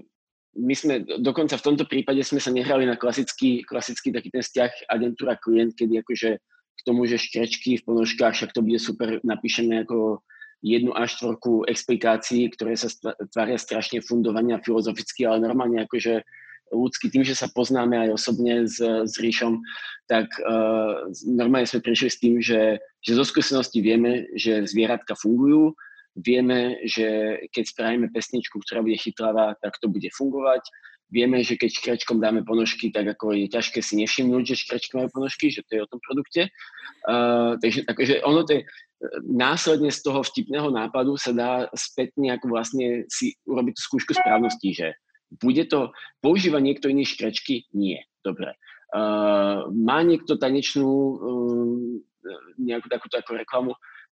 my sme, dokonca v tomto prípade sme sa nehrali na klasický, klasický taký ten vzťah agentúra-klient, kedy akože k tomu, že škrečky v ponožkách, však to bude super, napíšeme ako jednu až štvorku explikácií, ktoré sa tvária strašne fundovania filozoficky, ale normálne akože ľudský tým, že sa poznáme aj osobne s, s Ríšom, tak uh, normálne sme prišli s tým, že, že zo skúsenosti vieme, že zvieratka fungujú, vieme, že keď spravíme pesničku, ktorá bude chytlavá, tak to bude fungovať, Vieme, že keď škračkom dáme ponožky, tak ako je ťažké si nevšimnúť, že škračky majú ponožky, že to je o tom produkte. Uh, takže takže ono to je, následne z toho vtipného nápadu sa dá spätne ako vlastne si urobiť tú skúšku správnosti, že bude to, používa niekto iný škračky? Nie. Dobre. Uh, má niekto tanečnú uh, nejakú takúto ako reklamu?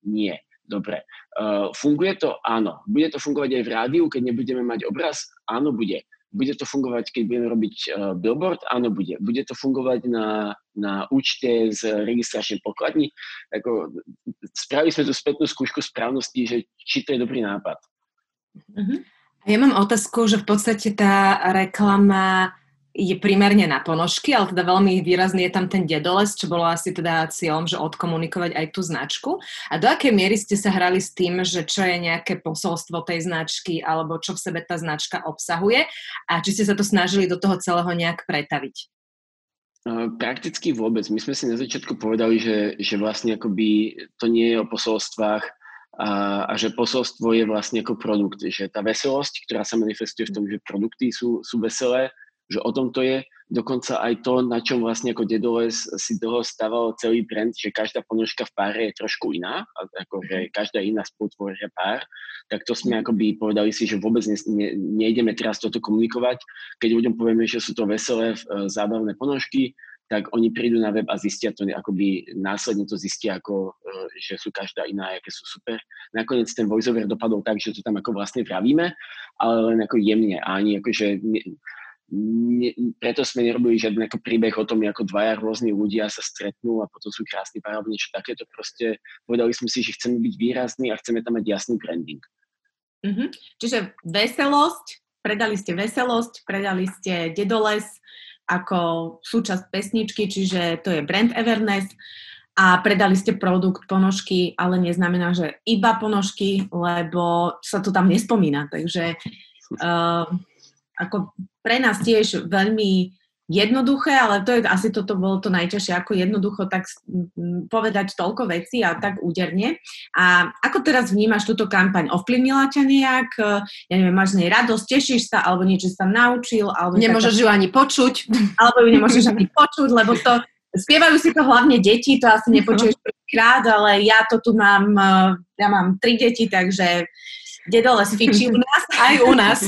Nie. Dobre. Uh, funguje to? Áno. Bude to fungovať aj v rádiu, keď nebudeme mať obraz? Áno, bude. Bude to fungovať, keď budeme robiť uh, billboard? Áno, bude. Bude to fungovať na, na účte z registračnej pokladni? Ako, spravili sme tú spätnú skúšku správnosti, že či to je dobrý nápad. Uh-huh. Ja mám otázku, že v podstate tá reklama je primerne na ponožky, ale teda veľmi výrazný je tam ten dedoles, čo bolo asi teda cieľom, že odkomunikovať aj tú značku. A do akej miery ste sa hrali s tým, že čo je nejaké posolstvo tej značky alebo čo v sebe tá značka obsahuje a či ste sa to snažili do toho celého nejak pretaviť? Prakticky vôbec. My sme si na začiatku povedali, že, že vlastne akoby to nie je o posolstvách a, a že posolstvo je vlastne ako produkt, že tá veselosť, ktorá sa manifestuje v tom, že produkty sú, sú veselé, že o tom to je. Dokonca aj to, na čom vlastne ako Dedoles si dlho stával celý brand, že každá ponožka v páre je trošku iná, ako že mhm. každá iná spolutvoria pár, tak to sme akoby povedali si, že vôbec ne, ne, nejdeme teraz toto komunikovať. Keď ľuďom povieme, že sú to veselé, e, zábavné ponožky, tak oni prídu na web a zistia to, akoby následne to zistia, ako, e, že sú každá iná, aké sú super. Nakoniec ten voiceover dopadol tak, že to tam ako vlastne vravíme, ale len ako jemne a ani akože ne, preto sme nerobili žiadny ako príbeh o tom, ako dvaja rôzni ľudia sa stretnú a potom sú krásni pár alebo niečo takéto. Proste povedali sme si, že chceme byť výrazní a chceme tam mať jasný branding. Mm-hmm. Čiže veselosť, predali ste veselosť, predali ste dedoles ako súčasť pesničky, čiže to je brand awareness a predali ste produkt ponožky, ale neznamená, že iba ponožky, lebo sa to tam nespomína. Takže uh, ako pre nás tiež veľmi jednoduché, ale to je asi toto bolo to najťažšie, ako jednoducho tak povedať toľko vecí a tak úderne. A ako teraz vnímaš túto kampaň? Ovplyvnila ťa nejak? Ja neviem, máš nej radosť, tešíš sa, alebo niečo sa naučil? Alebo Nemôžeš taká... ju ani počuť. Alebo ju nemôžeš ani počuť, lebo to Spievajú si to hlavne deti, to asi nepočuješ prvýkrát, ale ja to tu mám, ja mám tri deti, takže Dedoles fičí u nás. Aj u nás.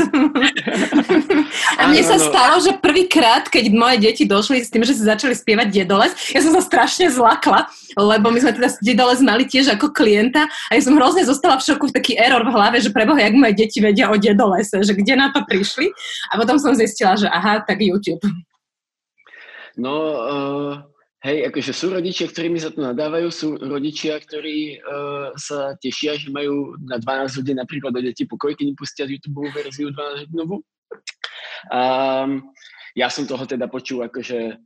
A mne sa stalo, že prvýkrát, keď moje deti došli s tým, že si začali spievať Dedoles, ja som sa strašne zlakla, lebo my sme teda Dedoles mali tiež ako klienta a ja som hrozne zostala v šoku, v taký error v hlave, že preboha, jak moje deti vedia o Dedolese, že kde na to prišli. A potom som zistila, že aha, tak YouTube. No, uh, Hej, akože sú rodičia, ktorí mi za to nadávajú, sú rodičia, ktorí uh, sa tešia, že majú na 12 hodín napríklad do deti pokoj, keď im pustia YouTube verziu 12 hodinovú. Um, ja som toho teda počul, akože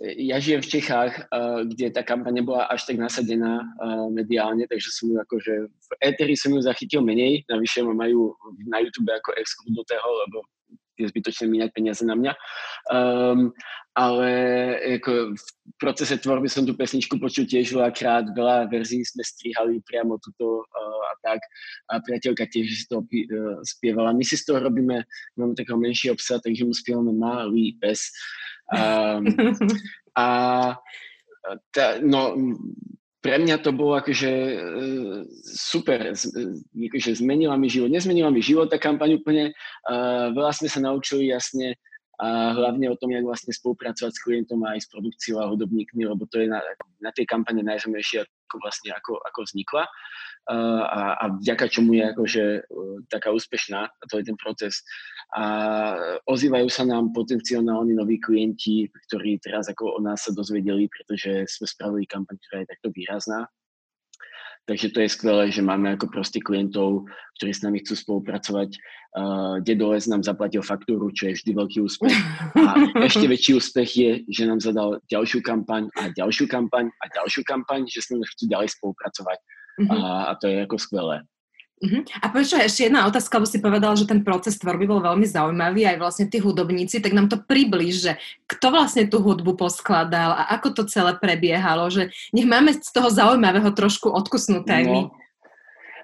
ja žijem v Čechách, uh, kde tá kampaň nebola až tak nasadená uh, mediálne, takže som ju akože v Eteri som ju zachytil menej, navyše ma majú na YouTube ako exkludnutého, lebo je zbytočné míňať peniaze na mňa. Um, ale ako v procese tvorby som tú pesničku počul tiež veľakrát, veľa verzií sme strihali priamo tuto uh, a tak. A priateľka tiež si to uh, spievala. My si z toho robíme, máme takého menšieho psa, takže mu spievame malý pes. Um, a tá, no, pre mňa to bolo akože e, super, akože zmenila mi život. Nezmenila mi život tá kampaň úplne, veľa sme sa naučili jasne a hlavne o tom, jak vlastne spolupracovať s klientom aj s produkciou a hudobníkmi, lebo to je na, na tej kampane najzaujímavejšie, ako vlastne ako, ako vznikla a, a vďaka čomu je akože e, taká úspešná, a to je ten proces. A ozývajú sa nám potenciálni noví klienti, ktorí teraz ako o nás sa dozvedeli, pretože sme spravili kampaň, ktorá je takto výrazná. Takže to je skvelé, že máme ako proste klientov, ktorí s nami chcú spolupracovať. Uh, Dedoles nám zaplatil faktúru, čo je vždy veľký úspech. A ešte väčší úspech je, že nám zadal ďalšiu kampaň a ďalšiu kampaň a ďalšiu kampaň, že s nami chcú ďalej spolupracovať. Uh-huh. A, a to je ako skvelé. Uh-huh. A prečo ešte jedna otázka, lebo si povedal, že ten proces tvorby bol veľmi zaujímavý, aj vlastne tí hudobníci, tak nám to približ, že kto vlastne tú hudbu poskladal a ako to celé prebiehalo, že nech máme z toho zaujímavého trošku odkusnuté no.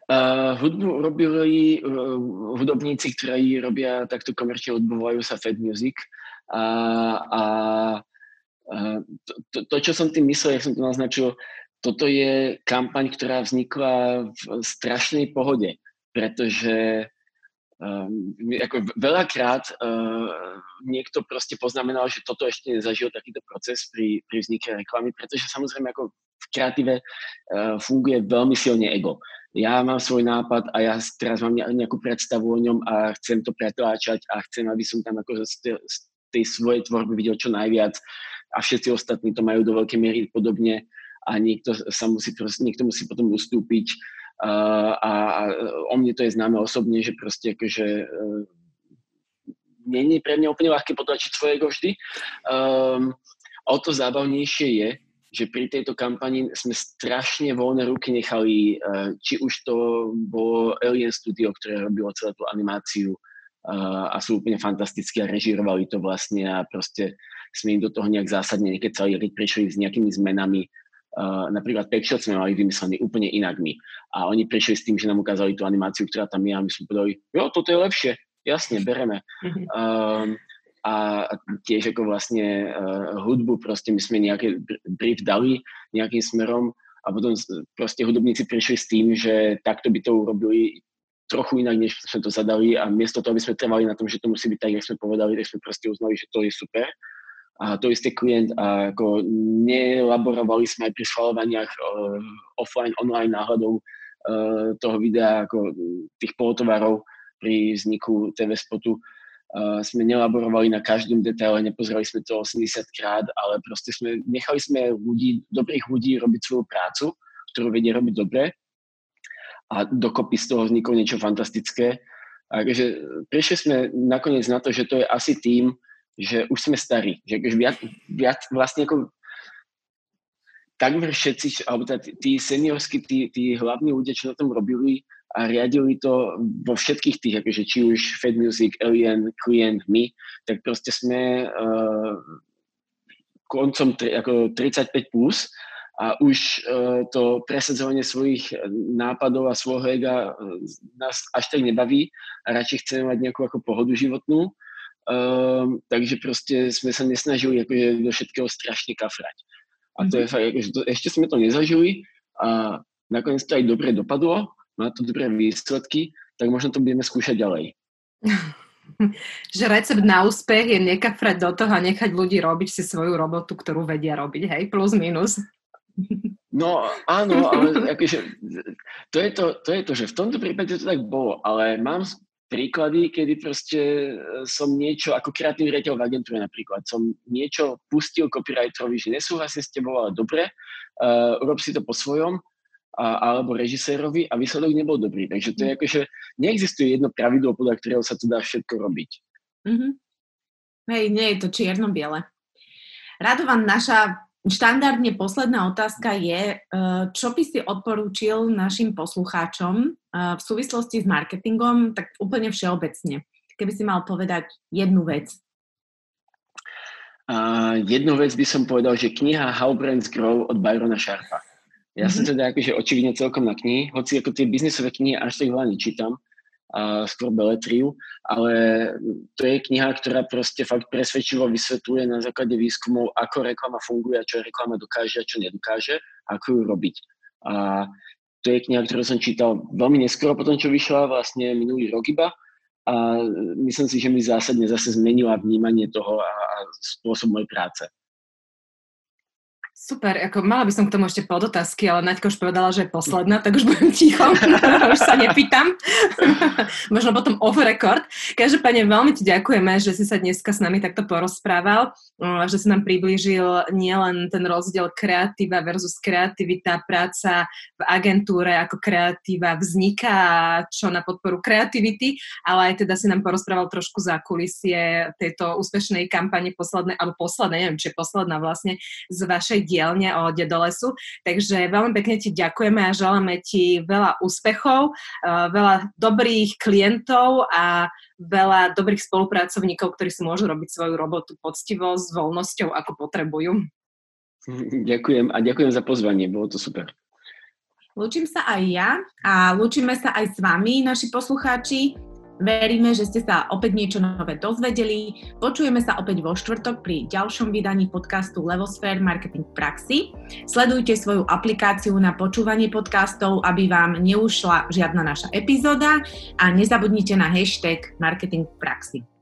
Uh, hudbu robili uh, hudobníci, ktorí robia takto komerčne hudbu, volajú sa Fed Music. A, a to, to, to, čo som tým myslel, jak som to naznačil, toto je kampaň, ktorá vznikla v strašnej pohode, pretože um, ako veľakrát uh, niekto proste poznamenal, že toto ešte nezažil takýto proces pri, pri vznike reklamy, pretože samozrejme ako v kreatíve uh, funguje veľmi silne ego. Ja mám svoj nápad a ja teraz mám nejakú predstavu o ňom a chcem to pretláčať a chcem, aby som tam ako z tej svojej tvorby videl čo najviac a všetci ostatní to majú do veľkej miery podobne a niekto sa musí, niekto musí potom ustúpiť a, a o mne to je známe osobne, že proste akože e, nie je pre mňa úplne ľahké potlačiť svoje vždy. Um, o to zábavnejšie je, že pri tejto kampani sme strašne voľné ruky nechali, uh, či už to bolo Alien Studio, ktoré robilo celú tú animáciu uh, a sú úplne fantastické a režirovali to vlastne a proste sme im do toho nejak zásadne nekecali, keď prišli s nejakými zmenami, Uh, napríklad Pekšot sme mali vymyslený úplne inak my. A oni prišli s tým, že nám ukázali tú animáciu, ktorá tam je a my sme povedali, jo, toto je lepšie, jasne, bereme. Um, a tiež ako vlastne uh, hudbu, proste my sme nejaké brief dali nejakým smerom a potom proste hudobníci prišli s tým, že takto by to urobili trochu inak, než sme to zadali a miesto toho, aby sme trvali na tom, že to musí byť tak, jak sme povedali, tak sme proste uznali, že to je super a to isté klient a ako nelaborovali sme aj pri schvalovaniach uh, offline, online náhľadov uh, toho videa, ako tých polotovarov pri vzniku TV spotu. Uh, sme nelaborovali na každom detaile, nepozerali sme to 80 krát, ale proste sme, nechali sme ľudí, dobrých ľudí robiť svoju prácu, ktorú vedia robiť dobre a dokopy z toho vzniklo niečo fantastické. Takže prišli sme nakoniec na to, že to je asi tým, že už sme starí, že už viac, viac vlastne ako takmer všetci, alebo teda tí seniorskí, tí, tí hlavní ľudia, čo na tom robili a riadili to vo všetkých tých, akože či už Fed Music, Alien, Client, my, tak proste sme uh, koncom tri, ako 35 plus a už uh, to presadzovanie svojich nápadov a svojho ega uh, nás až tak nebaví a radšej chceme mať nejakú ako pohodu životnú Um, takže proste sme sa nesnažili akože do všetkého strašne kafrať. A to je mhm. fakt, akože to, ešte sme to nezažili a nakoniec to aj dobre dopadlo, má to dobré výsledky, tak možno to budeme skúšať ďalej. že recept na úspech je nekafrať do toho a nechať ľudí robiť si svoju robotu, ktorú vedia robiť, hej, plus minus. No áno, ale akože, to, je to, to je to, že v tomto prípade to tak bolo, ale mám príklady, kedy proste e, som niečo, ako kreatívny riaditeľ v agentúre napríklad, som niečo pustil copywriterovi, že nesúhlasím s tebou, ale dobre, uh, urob si to po svojom, a, alebo režisérovi a výsledok nebol dobrý. Takže to je mhm. ako, že neexistuje jedno pravidlo, podľa ktorého sa to dá všetko robiť. Mm-hmm. Hej, nie je to čierno-biele. Radovan, naša Štandardne posledná otázka je, eh, čo by si odporúčil našim poslucháčom eh, v súvislosti s marketingom, tak úplne všeobecne. Keby si mal povedať jednu vec. Uh, jednu vec by som povedal, že kniha How Brands Grow od Byrona Sharpa. Ja mm-hmm. som teda akože očividne celkom na knihy, hoci ako tie biznisové knihy až tak veľa nečítam, a skôr beletriu, ale to je kniha, ktorá proste fakt presvedčivo vysvetľuje na základe výskumov, ako reklama funguje a čo reklama dokáže a čo nedokáže, ako ju robiť. A to je kniha, ktorú som čítal veľmi neskoro po tom, čo vyšla vlastne minulý rok iba a myslím si, že mi zásadne zase zmenila vnímanie toho a, a spôsob mojej práce. Super, ako mala by som k tomu ešte podotázky, ale Naďka už povedala, že je posledná, tak už budem ticho, už sa nepýtam. Možno potom off record. Každopádne veľmi ti ďakujeme, že si sa dneska s nami takto porozprával, že si nám priblížil nielen ten rozdiel kreatíva versus kreativita, práca v agentúre, ako kreatíva vzniká, čo na podporu kreativity, ale aj teda si nám porozprával trošku za kulisie tejto úspešnej kampane poslednej, alebo poslednej, neviem, či je posledná vlastne, z vašej dielne o lesu. Takže veľmi pekne ti ďakujeme a želáme ti veľa úspechov, eh, veľa dobrých klientov a veľa dobrých spolupracovníkov, ktorí si môžu robiť svoju robotu poctivo, s voľnosťou, ako potrebujú. Ďakujem a ďakujem za pozvanie, bolo to super. Lúčim sa aj ja a lúčime sa aj s vami, naši poslucháči. Veríme, že ste sa opäť niečo nové dozvedeli. Počujeme sa opäť vo štvrtok pri ďalšom vydaní podcastu Levosphere Marketing v praxi. Sledujte svoju aplikáciu na počúvanie podcastov, aby vám neušla žiadna naša epizóda a nezabudnite na hashtag Marketing v praxi.